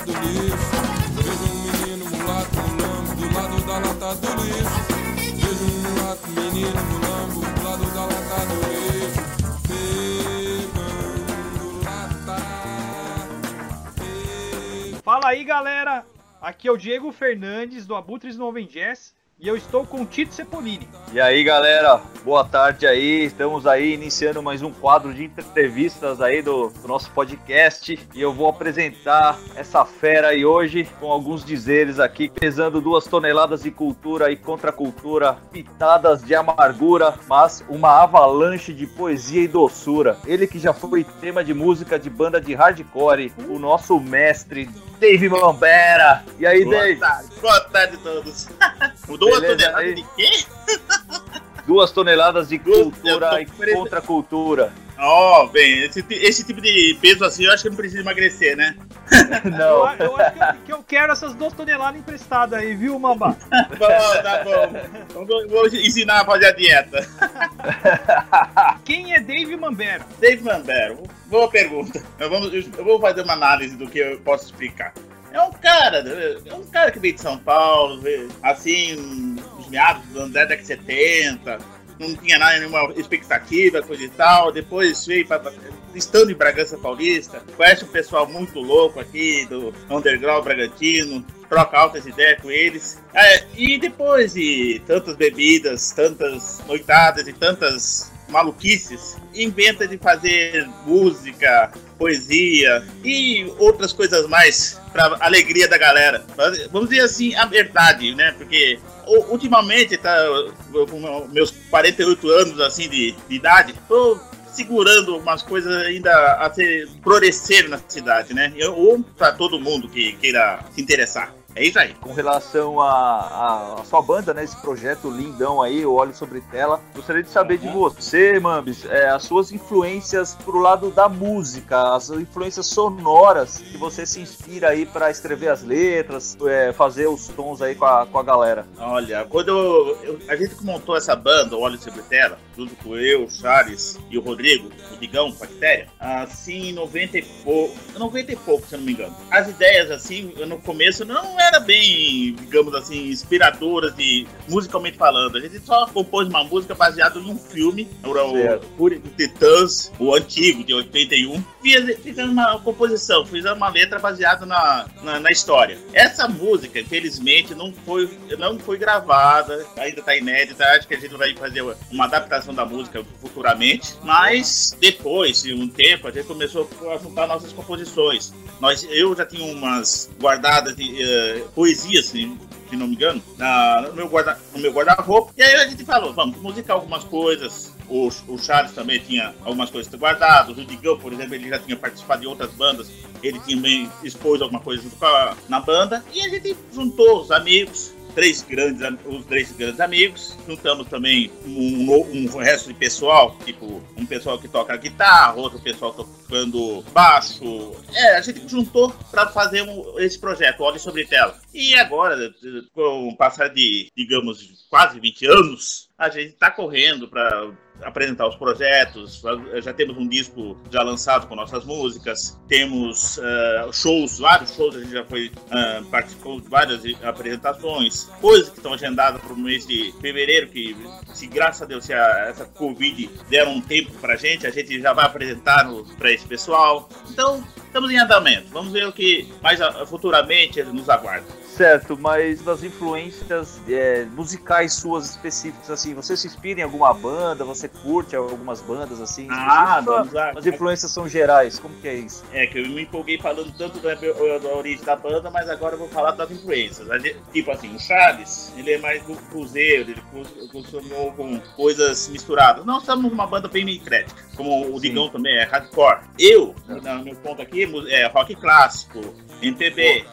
do lixo. Vejo um menino mulato mulambo do lado da lata do lixo. Vejo um mulato menino mulambo do lado da lata do lixo. Pegando lata. Fala aí, galera! Aqui é o Diego Fernandes, do Abutres Noven Jazz, e eu estou com o Tito Cepolini. E aí, galera, boa tarde aí. Estamos aí iniciando mais um quadro de entrevistas aí do, do, nosso podcast. E eu vou apresentar essa fera aí hoje com alguns dizeres aqui, pesando duas toneladas de cultura e contracultura, pitadas de amargura, mas uma avalanche de poesia e doçura. Ele que já foi tema de música de banda de hardcore, o nosso mestre Dave Mambera. E aí, Boa Dave? tarde, boa tarde a todos. Mudou uma Beleza, tonelada aí? de quê? Duas toneladas de cultura e preso. contracultura. Ó, bem, esse, esse tipo de peso assim, eu acho que não precisa emagrecer, né? Eu, Não. eu acho que eu, que eu quero essas duas toneladas emprestadas aí, viu, Mamba? Bom, tá bom. Vou, vou ensinar a fazer a dieta. Quem é Dave Mambera? Dave Mambero, boa pergunta. Eu, vamos- eu vou fazer uma análise do que eu posso explicar. É um cara, é um cara que veio de São Paulo, assim, nos meados da década de 70, não tinha nada, nenhuma expectativa, coisa e tal. Depois veio para estando em Bragança Paulista, conhece um pessoal muito louco aqui do Underground Bragantino, troca altas ideias com eles. É, e depois de tantas bebidas, tantas noitadas e tantas maluquices, inventa de fazer música, poesia e outras coisas mais para alegria da galera. Vamos dizer assim, a verdade, né? Porque ultimamente, tá, com meus 48 anos assim de, de idade, tô segurando umas coisas ainda a ser florescer na cidade, né? Ou para todo mundo que queira se interessar. É isso aí. com relação à sua banda, né? Esse projeto lindão aí, o Olho Sobre Tela. Gostaria de saber de você, Mambis, é, as suas influências pro lado da música, as influências sonoras que você se inspira aí para escrever as letras, é, fazer os tons aí com a, com a galera. Olha, quando eu- eu- a gente que montou essa banda, o Óleo Sobre Tela, junto com eu, o Charles e o Rodrigo, o Digão, Bactéria, assim, em 90 e pouco, 90 e pouco, se eu não me engano. As ideias, assim, no começo não era bem, digamos assim, inspiradoras de musicalmente falando. A gente só compôs uma música baseada em um filme, o. Fúria de Titãs, o antigo, de 81. Fiz- Fizemos uma composição, fizemos uma letra baseada na, na, na história. Essa música, infelizmente, não foi, não foi gravada, ainda está inédita. Acho que a gente vai fazer uma adaptação da música futuramente. Mas depois de um tempo, a gente começou a juntar nossas composições. Nós, eu já tinha umas guardadas de eh, poesias, se, se não me engano, na- no meu guarda- guarda-roupa. E aí a gente falou, vamos musicar algumas coisas. O, o Charles também tinha algumas coisas guardadas. O Digão, por exemplo, ele já tinha participado de outras bandas. Ele também expôs alguma coisa junto a- na banda. E a gente juntou os amigos, três grandes, os três grandes amigos. Juntamos também um, um resto de pessoal, tipo um pessoal que toca guitarra, outro pessoal tocando baixo. É, a gente juntou para fazer um- esse projeto, Olhe Sobre Tela. E agora, com o passar de, digamos, quase 20 anos, a gente está correndo para apresentar os projetos. Já temos um disco já lançado com nossas músicas. Temos eh, shows, vários shows. A gente já foi ah, participou de várias apresentações. Coisas que estão agendadas para o mês de fevereiro. Que, se graças a Deus, se a, essa Covid der um tempo para a gente, a gente já vai apresentar para esse pessoal. Então, estamos em andamento. Vamos ver o que mais futuramente nos aguarda. Certo, mas das influências é, musicais suas específicas, assim, você se inspira em alguma banda, você curte algumas bandas, assim, Ah, vamos lá. as influências são gerais, como que é isso? É que eu me empolguei falando tanto da, da origem da banda, mas agora eu vou falar das influências. Tipo assim, o Charles, ele é mais do cruzeiro, ele costumou com coisas misturadas. Nós estamos numa banda bem eclética, como o Sim. Digão também é hardcore. Eu, no meu ponto aqui, é rock clássico, MPB.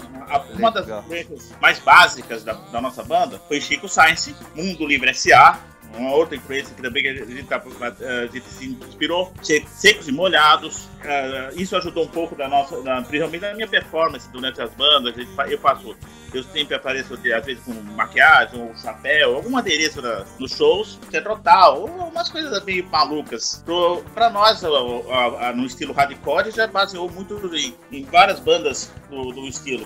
Uma das Influências mais básicas da, da nossa banda foi Chico Science, Mundo Livre S.A., uma outra influência que também a gente, tá, a gente se inspirou, secos e molhados. Uh, isso ajudou um pouco da nossa, da, principalmente da minha performance durante as bandas. Gente, eu faço, eu sempre apareço às vezes com maquiagem, ou chapéu, algum adereço na, nos shows, central tal, umas coisas meio malucas. Pro, pra nós, a, a, a, no estilo hardcore, já baseou muito em, em várias bandas do, do estilo.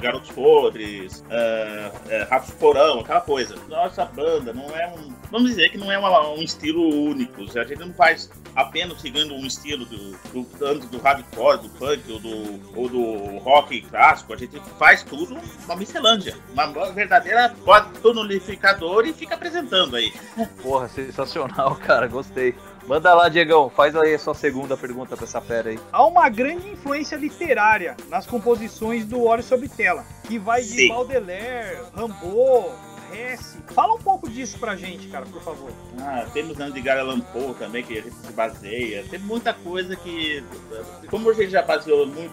Garotos Podres, uh, uh, Ratos Porão, aquela coisa. Nossa banda não é um. Vamos dizer que não é uma, um estilo único. A gente não faz apenas seguindo um estilo do, do, tanto do hardcore, do punk ou do, ou do rock clássico. A gente faz tudo uma miscelândia. Uma verdadeira bota e fica apresentando aí. Porra, sensacional, cara. Gostei. Manda lá, Diegão, faz aí a sua segunda pergunta pra essa fera aí. Há uma grande influência literária nas composições do Óleo sobre Tela, que vai de Sim. Baudelaire, Rimbaud, Fala um pouco disso pra gente, cara, por favor. Ah, temos Edgar Allan também, que a gente se baseia. Tem muita coisa que. Como a gente já baseou muito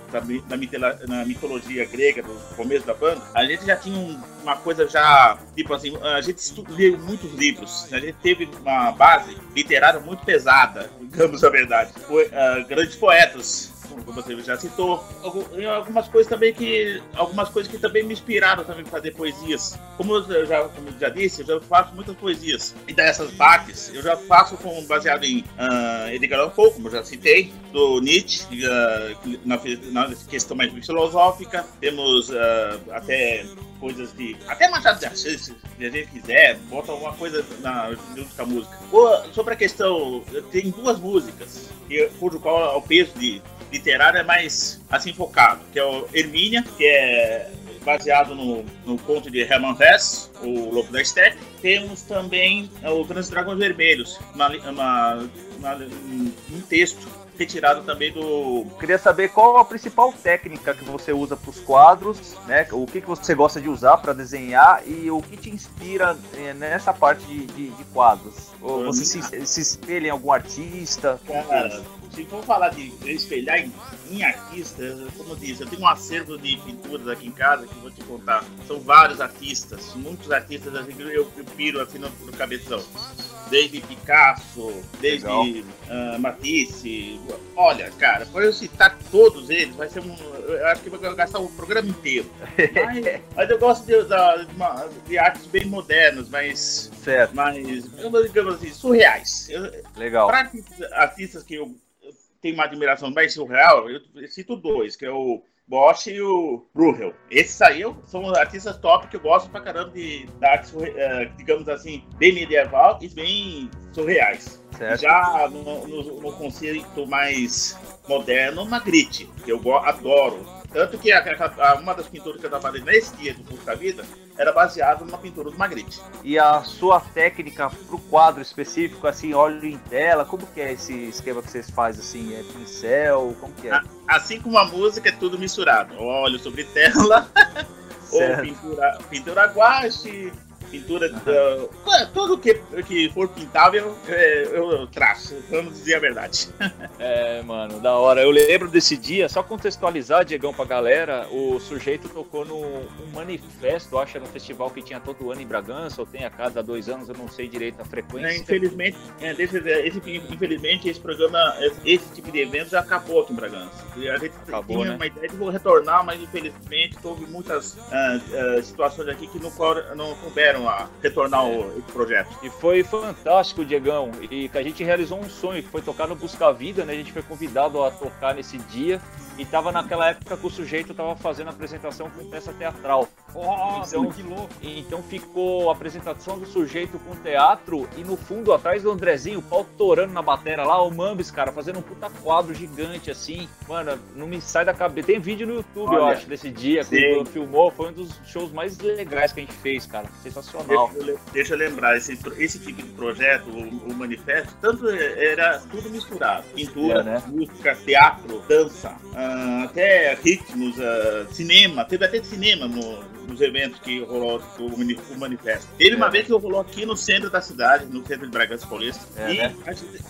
na, na mitologia grega do começo da banda, a gente já tinha uma coisa já. Tipo assim, a gente leu muitos livros. A gente teve uma base literária muito pesada, digamos a verdade. Foi, uh, grandes poetas como você já citou. Algumas coisas também que. Algumas coisas que também me inspiraram também para fazer poesias. Como eu já, como já disse, eu já faço muitas poesias. E dessas partes, eu já faço com, baseado em uh, Edgar Allan Poe, como eu já citei, do Nietzsche, uh, na, na, questão mais filosófica. Temos uh, até coisas de. Até Machado de Assis, se a gente quiser, bota alguma coisa na, junto com a música. Ou, sobre a questão, tem duas músicas, cujo qual o peso de literário é mais assim focado, que é o Hermínia, que é baseado no, no conto de Hermann Hesse, o Lobo da Steppe. Temos também é, o Grandes Dragões Vermelhos, uma, uma, uma, um texto retirado também do. Queria saber qual a principal técnica que você usa para os quadros, né? O que, que você gosta de usar para desenhar e o que te inspira é, nessa parte de, de, de quadros? Ou você se, se espelha em algum artista? Cara, se for falar de espelhar em, em artistas, como eu disse, eu tenho um acervo de pinturas aqui em casa que vou te contar. São vários artistas, muitos artistas assim, eu, eu piro assim no, no cabeção. Desde Picasso, desde uh, Matisse. Olha, cara, para eu citar todos eles, vai ser um. Eu acho que vai gastar o programa inteiro. Mas, mas eu gosto de, de, de, artes bem modernas, mas. Certo. Mas, digamos assim, surreais. Eu, Legal. Para artistas que eu tem uma admiração mais surreal, eu cito dois, que é o Bosch e o Bruegel. Esses aí são artistas top que eu gosto pra caramba de, de arte, uh, digamos assim, bem medieval e bem surreais. Certo. Já no, no, no, conceito mais moderno, Magritte, que eu adoro. Tanto que a, a, uma das pinturas que eu trabalhei nesse dia do curso da vida era baseada numa pintura do Magritte. E a sua técnica para o quadro específico, assim, óleo em tela, como que é esse esquema que vocês fazem, assim, é pincel, como que é? Assim como a música, é tudo misturado. Óleo sobre tela, ou pintura, pintura guache, pintura, uh, tudo que, que for pintável, é, eu traço, vamos dizer a verdade. é, mano, da hora. Eu lembro desse dia, só contextualizar, Diegão, pra galera, o sujeito tocou no um manifesto, acho, um festival que tinha todo ano em Bragança, ou tem a cada dois anos, eu não sei direito a frequência. É, infelizmente, é, esse, esse, infelizmente, esse programa, esse tipo de evento já acabou aqui em Bragança. A gente acabou, tinha né? uma ideia de retornar, mas infelizmente houve muitas uh, uh, situações aqui que não, não couberam a retornar é. o, esse projeto. E foi fantástico, Diegão. E que a gente realizou um sonho, que foi tocar no Busca Vida, né? A gente foi convidado a tocar nesse dia. E tava naquela época que o sujeito tava fazendo apresentação com peça teatral. Oh, então, que louco. Então ficou a apresentação do sujeito com teatro e no fundo, atrás do Andrezinho, o pau torando na bateria lá, o Mambis, cara, fazendo um puta quadro gigante assim. Mano, não me sai da cabeça. Tem vídeo no YouTube, Olha, eu acho, desse dia, que filmou. Foi um dos shows mais legais que a gente fez, cara. Sensacional. Deixa eu, deixa eu lembrar, esse, esse tipo de projeto, o, o, manifesto, tanto era tudo misturado. Pintura, é, né? música, teatro, dança. Uh, uh, até ritmos, uh, cinema, teve até cinema no, nos eventos que rolou o, manifesto. Teve é. uma vez que rolou aqui no centro da cidade, no centro de Bragança Paulista, é, e, né?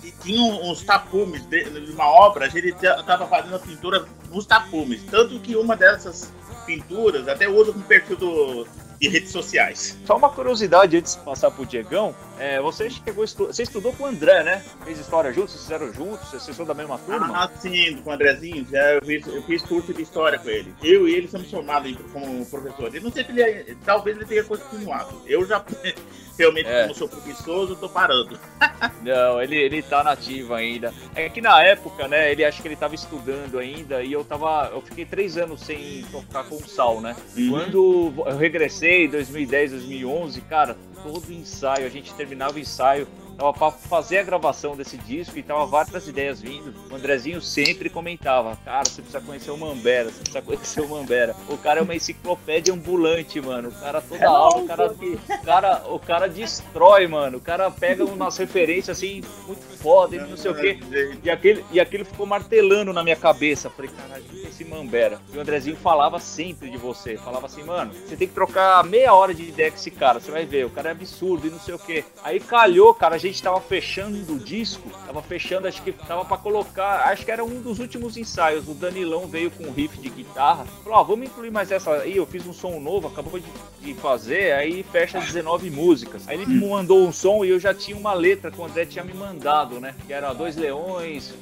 e, tinha uns tapumes de, de, uma obra, a gente estava fazendo a pintura nos tapumes, tanto que uma dessas pinturas até usa como perfil do, de redes sociais. Só uma curiosidade antes de passar pro Diegão, É, você chegou estu... você estudou com o André, né? Fez história juntos, vocês fizeram juntos, vocês são da mesma turma? Ah, sim, com o Andrezinho, já eu fiz, eu fiz curso de história com ele. Eu e ele somos formados como professor. Eu não sei se ele, talvez ele tenha continuado. Eu já realmente, é. como sou preguiçoso, tô parando. Não, ele, ele tá nativo ainda. É que na época, né, ele acho que ele tava estudando ainda e eu tava. Eu fiquei três anos sem tocar com o Sal, né? Uhum. Quando eu regressei em 2010, 2011, cara, todo ensaio, a gente terminava o ensaio Tava pra fazer a gravação desse disco e tava várias ideias vindo. O Andrezinho sempre comentava: Cara, você precisa conhecer o Mambera, você precisa conhecer o Mambera. O cara é uma enciclopédia ambulante, mano. O cara toda é aula, o cara, o cara, o cara destrói, mano. O cara pega umas referências assim, muito foda e não sei o quê. E aquele, e aquele ficou martelando na minha cabeça. Falei, caralho, é esse Mambera? E o Andrezinho falava sempre de você. Falava assim, mano, você tem que trocar meia hora de ideia com esse cara, você vai ver. O cara é absurdo e não sei o quê. Aí calhou, cara, a gente gente tava fechando o disco, tava fechando, acho que tava para colocar, acho que era um dos últimos ensaios. O Danilão veio com um riff de guitarra, falou: oh, vamos incluir mais essa aí. Eu fiz um som novo, acabou de, de fazer, aí fecha 19 músicas. Aí ele me mandou um som e eu já tinha uma letra que o André tinha me mandado, né? Que era Dois Leões,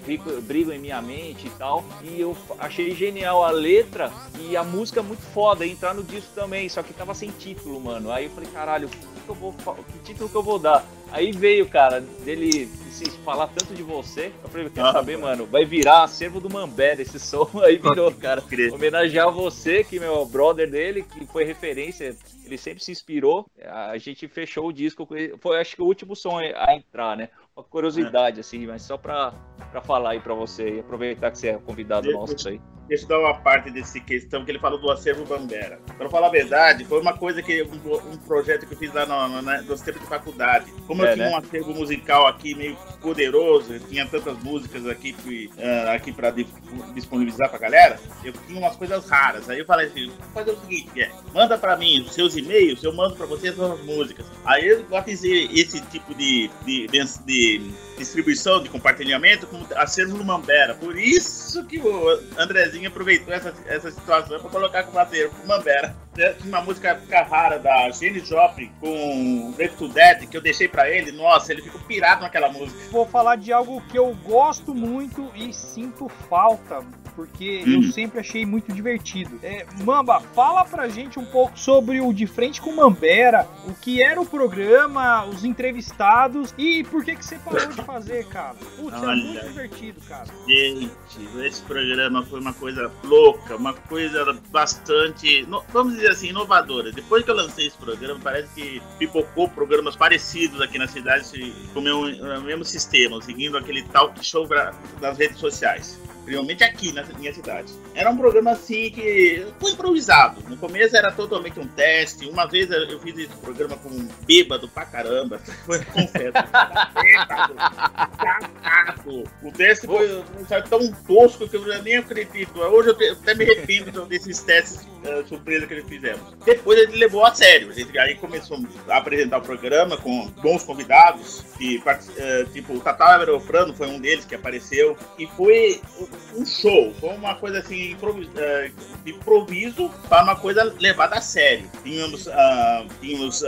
Brigam em Minha Mente e tal. E eu achei genial a letra e a música muito foda, entrar no disco também, só que tava sem título, mano. Aí eu falei: caralho, que, que, eu vou, que título que eu vou dar? Aí veio, cara, dele se falar tanto de você. Eu falei, quer ah, saber, mano? Vai virar acervo do Mambera esse som. Aí virou, cara. Homenagear você, que meu brother dele, que foi referência, ele sempre se inspirou. A gente fechou o disco. Foi, acho que o último som a entrar, né? Uma curiosidade, é. assim, mas só pra, pra falar aí pra você e aproveitar que você é convidado nosso aí. Deixa eu dar uma parte desse questão que ele falou do acervo Bambera. Para falar a verdade, foi uma coisa que um, um projeto que eu fiz lá no, no, no, nos tempos de faculdade. Como é, eu tinha né? um acervo musical aqui meio poderoso, eu tinha tantas músicas aqui, uh, aqui para disponibilizar para galera, eu tinha umas coisas raras. Aí eu falei assim, vou fazer o seguinte, é, manda para mim os seus e-mails, eu mando para você as suas músicas. Aí eu batizei esse tipo de, de, de, de distribuição, de compartilhamento com acervo Mambera. Por isso que o Andrezinho aproveitou essa, essa situação para colocar como acervo Mambera. Tinha uma música rara da Jenny Joplin com Break to Dead que eu deixei para ele. Nossa, ele ficou pirado naquela música. Vou falar de algo que eu gosto muito e sinto falta porque hum. eu sempre achei muito divertido. É, Mamba, fala pra gente um pouco sobre o De Frente com Mambera, o que era o programa, os entrevistados e por que, que você parou de fazer, cara. Putz, é muito divertido, cara. Gente, esse programa foi uma coisa louca, uma coisa bastante, vamos dizer assim, inovadora. Depois que eu lancei esse programa, parece que pipocou programas parecidos aqui na cidade com o mesmo, mesmo sistema, seguindo aquele talk show das redes sociais principalmente aqui na minha cidade. Era um programa assim que foi improvisado. No começo era totalmente um teste. Uma vez eu fiz esse programa com um bêbado pra caramba. Foi confesso. o teste foi tão tosco que eu nem acredito. Hoje eu até me arrependo desses testes uh, surpresa que eles fizemos. Depois ele levou a sério. A gente aí começou a apresentar o programa com bons convidados. E, uh, tipo, o Tata Aerofrano foi um deles que apareceu. E foi um show, foi uma coisa assim, improviso, uh, improviso para uma coisa levada a sério. Tínhamos, uh, tínhamos uh,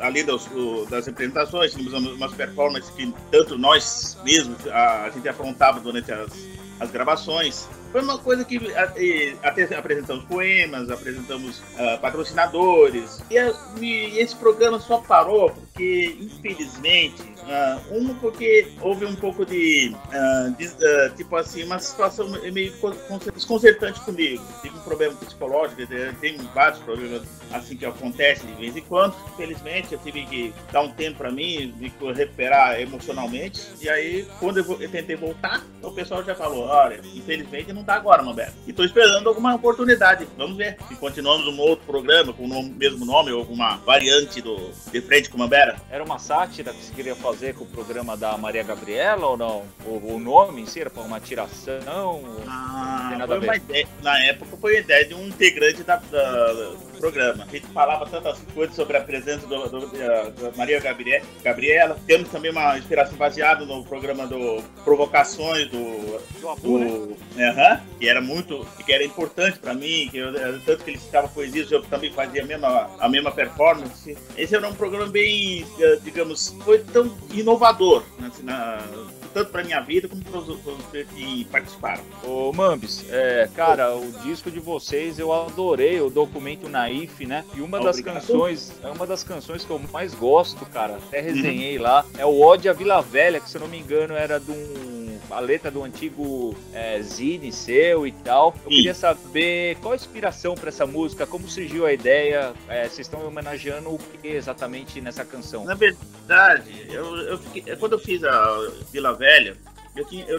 além das, das apresentações, tínhamos umas performances que tanto nós mesmos a, a gente aprontava durante as, as gravações. Foi uma coisa que apresentamos poemas, apresentamos uh, patrocinadores. E, e, esse programa só parou porque, infelizmente, uh, porque houve um pouco de, uh, de tipo assim, uma situação meio desconcertante comigo. Tive um problema psicológico, tem vários problemas assim que acontecem de vez em quando. Infelizmente, eu tive que dar um tempo para mim, me recuperar emocionalmente. E aí, quando eu, eu tentei voltar, o pessoal já falou: olha, infelizmente não tá agora, Roberto. E tô esperando alguma oportunidade. Vamos ver. Se continuamos um outro programa com o mesmo nome ou alguma variante do De Frente com Mambera. Era uma sátira que você queria fazer com o programa da Maria Gabriela ou não? O, o nome em si era para uma tiração? Ah, foi uma ideia, na época foi a ideia de um integrante da, da programa. A gente falava tantas coisas sobre a presença do, do, da Maria Gabriela, Gabriela. Temos também uma inspiração baseada no programa do Provocações do. Do Abu, né? do uhum, que era muito. que era importante pra mim, que eu, tanto que ele citava poesias, eu também fazia a mesma, a mesma performance. Esse era um programa bem, eh, digamos, foi tão inovador né, assim, na, tanto para minha vida como para os que participaram. Ô Mambis, é, cara, o disco de vocês eu adorei, o documento Naif, né? E uma das Obrigado. canções, é uma das canções que eu mais gosto, cara. Até resenhei lá. É o Ode à Vila Velha, que se eu não me engano era de um a letra do antigo é, Zine seu e tal. Eu Sim. queria saber qual a inspiração para essa música, como surgiu a ideia, é, vocês estão homenageando o que exatamente nessa canção? Na verdade, eu, eu fiquei- quando eu fiz a Vila Velha, eu tinha, eu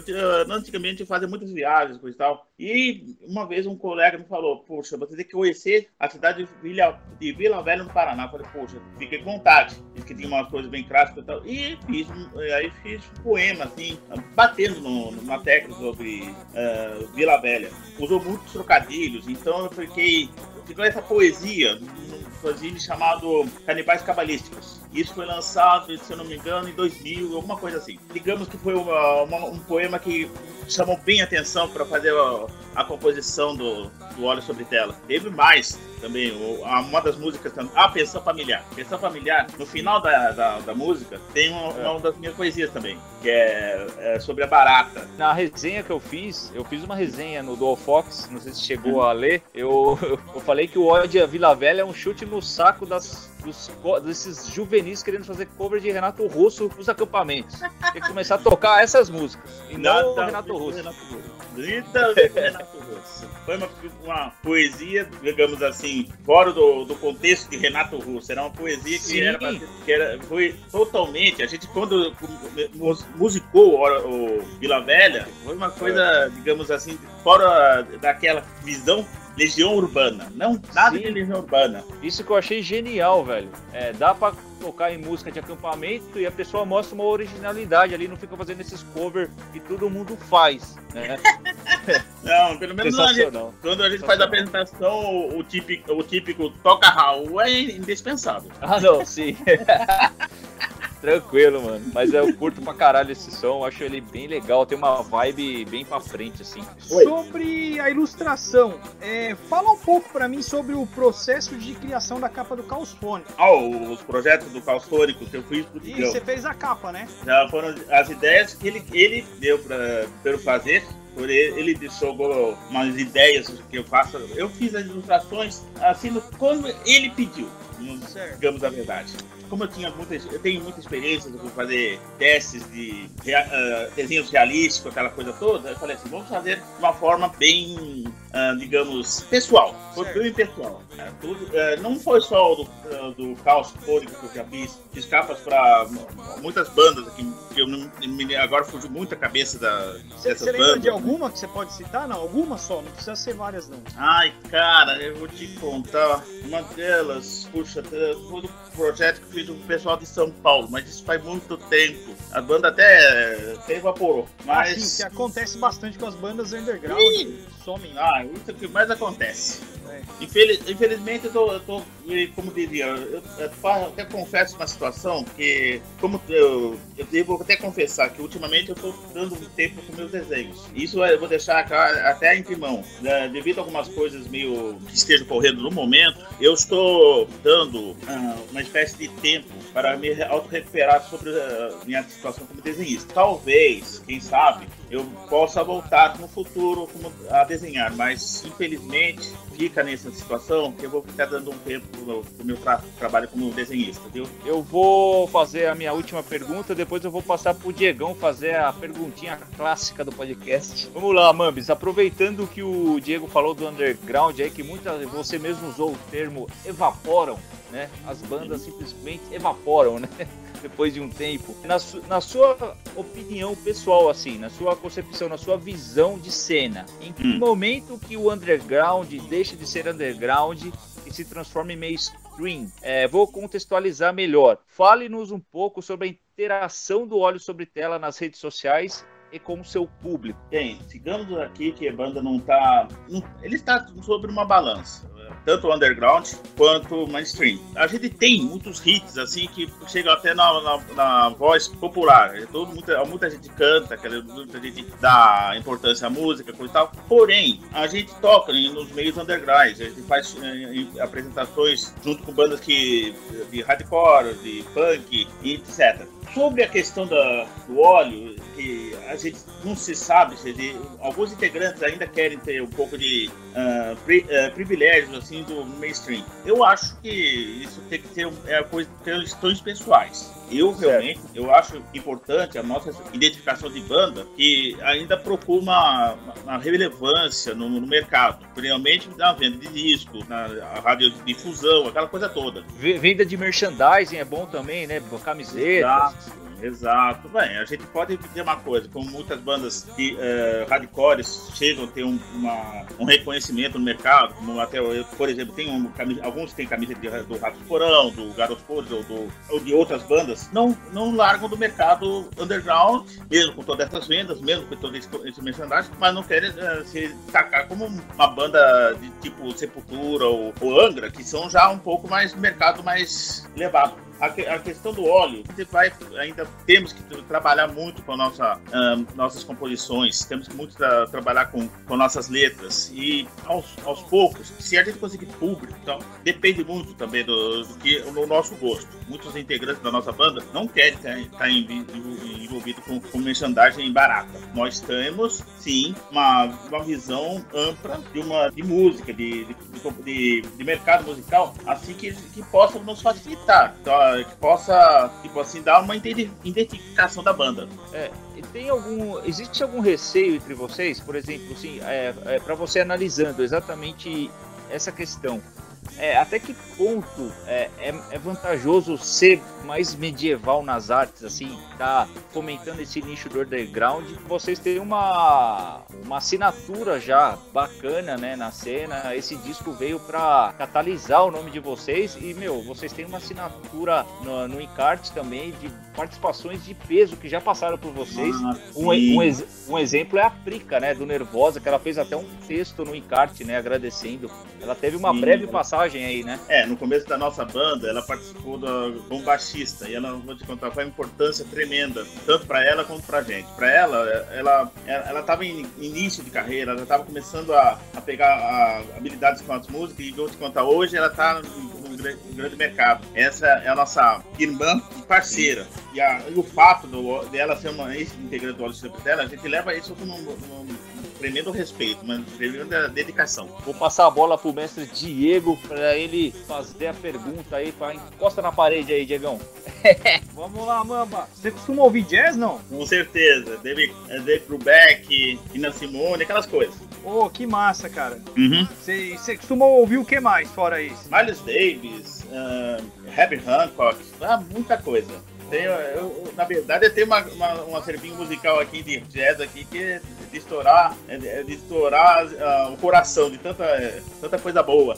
antigamente eu fazia muitas viagens e tal. E uma vez um colega me falou, poxa, você tem que conhecer a cidade de Vila, de Vila Velha no Paraná. Eu falei, poxa, fiquei com vontade. Disse que tinha umas coisas bem clássicas e tal. E fiz, um- aí fiz um poema, assim, batendo no, numa tecla sobre eh, Vila Velha. Usou muitos trocadilhos, então eu fiquei. Ficou essa poesia num fanzine chamado Canibais Cabalísticos. Isso foi lançado, se eu não me engano, em 2000, alguma coisa assim. Digamos que foi uma- uma- um poema que chamou bem atenção para fazer a, a composição do, do Óleo sobre Tela. Teve mais também, uma das músicas, a Pensão Familiar. Pensão Familiar, no final da, da, da música, tem uma, uma das minhas poesias também, que é, é sobre a barata. Na resenha que eu fiz, eu fiz uma resenha no Dual Fox, não sei se chegou a ler. Eu, eu falei que o Ode à Vila Velha é um chute no saco das, dos, desses juvenis querendo fazer cover de Renato Russo nos acampamentos. Tem que começar a tocar essas músicas. E não Nada a Renato Russo. Renato Russo. Renato Russo. Foi uma, uma poesia, digamos assim, fora do, do contexto de Renato Russo. Era uma poesia que, Sim. era, que era, foi totalmente. A gente, quando mus- musicou o, o Vila Velha, foi uma coisa, digamos assim, fora daquela visão legião urbana. Não, nada Sim. de legião urbana. Isso que eu achei genial, velho. É, dá pra tocar em música de acampamento e a pessoa mostra uma originalidade ali, não fica fazendo esses cover que todo mundo faz, né? Não, pelo menos a gente, quando a gente faz a apresentação, o, o típico, o típico toca Raul é indispensável. Ah, não, sim. Tranquilo, mano. Mas eu curto pra caralho esse som, acho ele bem legal, tem uma vibe bem pra frente, assim. Oi. Sobre a ilustração, é, fala um pouco pra mim sobre o processo de criação da capa do Caos Fone. Ah, os projetos do Caos Tônico que eu fiz pro E você fez a capa, né? Já foram as ideias que ele, ele deu pra, pra eu fazer. Por ele, ele jogou umas ideias que eu faço. Eu fiz as ilustrações assim como ele pediu. digamos a verdade. Como eu tinha muita, eu tenho muita experiência de fazer testes de rea- ah, desenhos realísticos, aquela coisa toda, eu falei assim, vamos fazer de uma forma bem, ah, digamos, pessoal. Foi Certo. bem pessoal. Ah, tudo, ah, não foi só o do, ah, do Caos Fônico que eu já fiz, fiz capas para muitas bandas aqui, que eu não, me- agora fugiu muito a cabeça da, dessas você lembra bandas. de alguma que você pode citar? Não, alguma só, não precisa ser várias não. Ai, cara, eu vou te contar. Uma delas, puxa, foi do projeto que eu fiz com o pessoal de São Paulo, mas isso faz muito tempo. A banda até, até evaporou. Mas. Assim, que acontece bastante com as bandas underground, Ih! somem. Ah, isso é o que mais acontece. É. Infeliz- infelizmente, eu tô, eu tô, como dizia, eu, até confesso uma situação que, como eu, eu devo até confessar que ultimamente eu tô dando tempo com meus desenhos. Isso eu vou deixar até em primão. né, devido a algumas coisas meio que estejam correndo no momento, eu estou dando ah, uma espécie de tempo para me auto-recuperar sobre a minha situação como desenhista. Talvez, quem sabe, eu possa voltar no futuro a desenhar, mas infelizmente fica nessa situação que eu vou ficar dando um tempo meu, pro meu tra- trabalho como desenhista, viu? Eu vou fazer a minha última pergunta, depois eu vou passar pro Diegão fazer a perguntinha clássica do podcast. Vamos lá, Mambis. Aproveitando que o Diego falou do underground aí, que muitas você mesmo usou o termo evaporam, né? As bandas simplesmente evaporam, né? Depois de um tempo. Na, su- na sua opinião pessoal, assim, na sua concepção, na sua visão de cena, em que Hum. momento que o underground deixa de ser underground e se transforma em mainstream? É, vou contextualizar melhor. Fale-nos um pouco sobre a interação do óleo sobre tela nas redes sociais e com o seu público. Bem, digamos aqui que a banda não está. Ele está sobre uma balança. Tanto underground quanto mainstream. A gente tem muitos hits assim que chegam até na, na, na voz popular. Todo, muita, muita gente canta, muita gente dá importância à música, coisa e tal. Porém, a gente toca nos meios underground, a gente faz eh, apresentações junto com bandas que, de hardcore, de punk, etc. Sobre a questão da, do óleo, que a gente não se sabe, se alguns integrantes ainda querem ter um pouco de uh, pri, uh, privilégios assim do mainstream. Eu acho que isso tem que ter é, coisa, questões pessoais. Eu realmente eu acho importante a nossa identificação de banda que ainda procura uma, uma relevância no, no, mercado, principalmente na venda de disco, na radiodifusão, aquela coisa toda. Venda de merchandising é bom também, né? Camisetas. Exato. Exato. Bem, a gente pode dizer uma coisa, como muitas bandas de uh, hardcores chegam a ter um, uma, um reconhecimento no mercado, como até, por exemplo, tem um, alguns têm camisa de, do Rato Porão, do Garotos Cores ou, ou de outras bandas, não, não largam do mercado underground, mesmo com todas essas vendas, mesmo com todo esse, esse merchandising, mas não querem uh, se destacar como uma banda de tipo Sepultura ou, ou Angra, que são já um pouco mais mercado mais elevado a, a, questão do óleo, você vai ainda temos que trabalhar muito com nossa, nossas composições, temos que muito tra trabalhar com, com nossas letras e aos, aos poucos, se a gente conseguir público, então depende muito também do, do que do nosso gosto. Muitos integrantes da nossa banda não querem estar, estar envolvido com, com merchandising barata. Nós temos sim uma, uma visão ampla de uma de música, de, de, de, de mercado musical, assim que, que possa nos facilitar. Então, que possa, tipo assim, dar uma identificação da banda. É, tem algum, existe algum receio entre vocês, por exemplo, assim, é, é para você analisando exatamente essa questão, é, até que ponto é, é, é, vantajoso ser mais medieval nas artes, assim, tá fomentando esse nicho do underground? Vocês têm uma, uma assinatura já bacana, né, na cena. Esse disco veio para catalisar o nome de vocês e, meu, vocês têm uma assinatura no, no encarte também de participações de peso que já passaram por vocês. Ah, um, um, um, exemplo é a Prica, né, do Nervosa, que ela fez até um texto no encarte, né, agradecendo. Ela teve uma sim. breve passagem aí, né? É, no começo da nossa banda, ela participou do, como baixista e ela, vou te contar, foi uma importância tremenda, tanto para ela quanto pra gente. Para ela, ela ela estava em início de carreira, ela estava começando a, a pegar a, habilidades com as músicas e vou te contar, hoje ela está no, no, grande mercado. Essa é a nossa irmã e parceira. E, a, e o fato do, dela ser uma ex-integrante do Olhos dela, a gente leva isso com um, um, tremendo respeito, uma tremenda dedicação. Vou passar a bola pro mestre Diego para ele fazer a pergunta aí, pra... encosta na parede aí, Diegão. Vamos lá, Mamba. Você costuma ouvir jazz, não? Com certeza. Deve, Dave Brubeck, Ina Simone, aquelas coisas. Oh, que massa, cara. Você uhum. costuma ouvir o que mais fora isso? Miles Davis, uh, Herbie Hancock, ah, muita coisa. Tenho, eu, na verdade, eu tenho uma, uma, uma servinha musical aqui de jazz aqui que é de estourar, é de estourar uh, o coração de tanta, tanta coisa boa.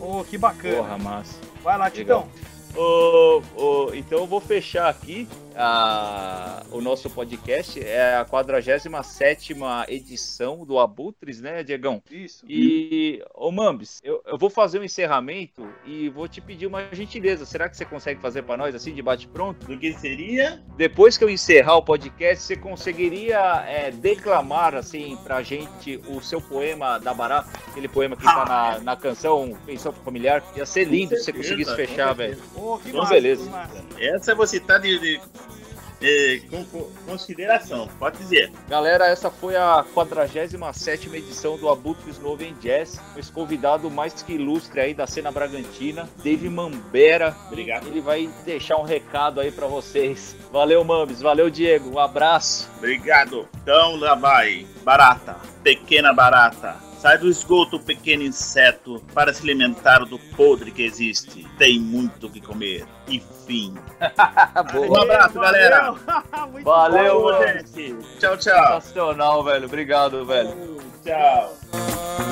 oh, que bacana. Porra, massa. Vai lá, Tigão. Oh, oh, então eu vou fechar aqui a, o nosso podcast. É a 47 edição do Abutres, né, Diegão? Isso. E, ô Mambis, eu, eu vou fazer um encerramento e vou te pedir uma gentileza. Será que você consegue fazer para nós, assim, de bate-pronto? Do que seria? Depois que eu encerrar o podcast, você conseguiria é, declamar, assim, pra gente o seu poema da Bará? Aquele poema que ah, tá na, na canção Pensão Familiar. Ia ser lindo se você conseguisse fechar, velho. Oh, então, beleza. Essa você tá de, de com, consideração, pode dizer. Galera, essa foi a 47 edição do Abutres Novo em Jazz, com esse convidado mais que ilustre aí da cena Bragantina, Dave Mambera. Obrigado. Ele vai deixar um recado aí para vocês. Valeu, Mambis, valeu, Diego, um abraço. Obrigado. Então, lá vai, barata, pequena barata Sai do esgoto, pequeno inseto, para se alimentar do podre que existe. Tem muito o que comer. E fim. um abraço, valeu. galera. valeu, bom, gente. Tchau, tchau. Sensacional, velho. Obrigado, velho. Tchau.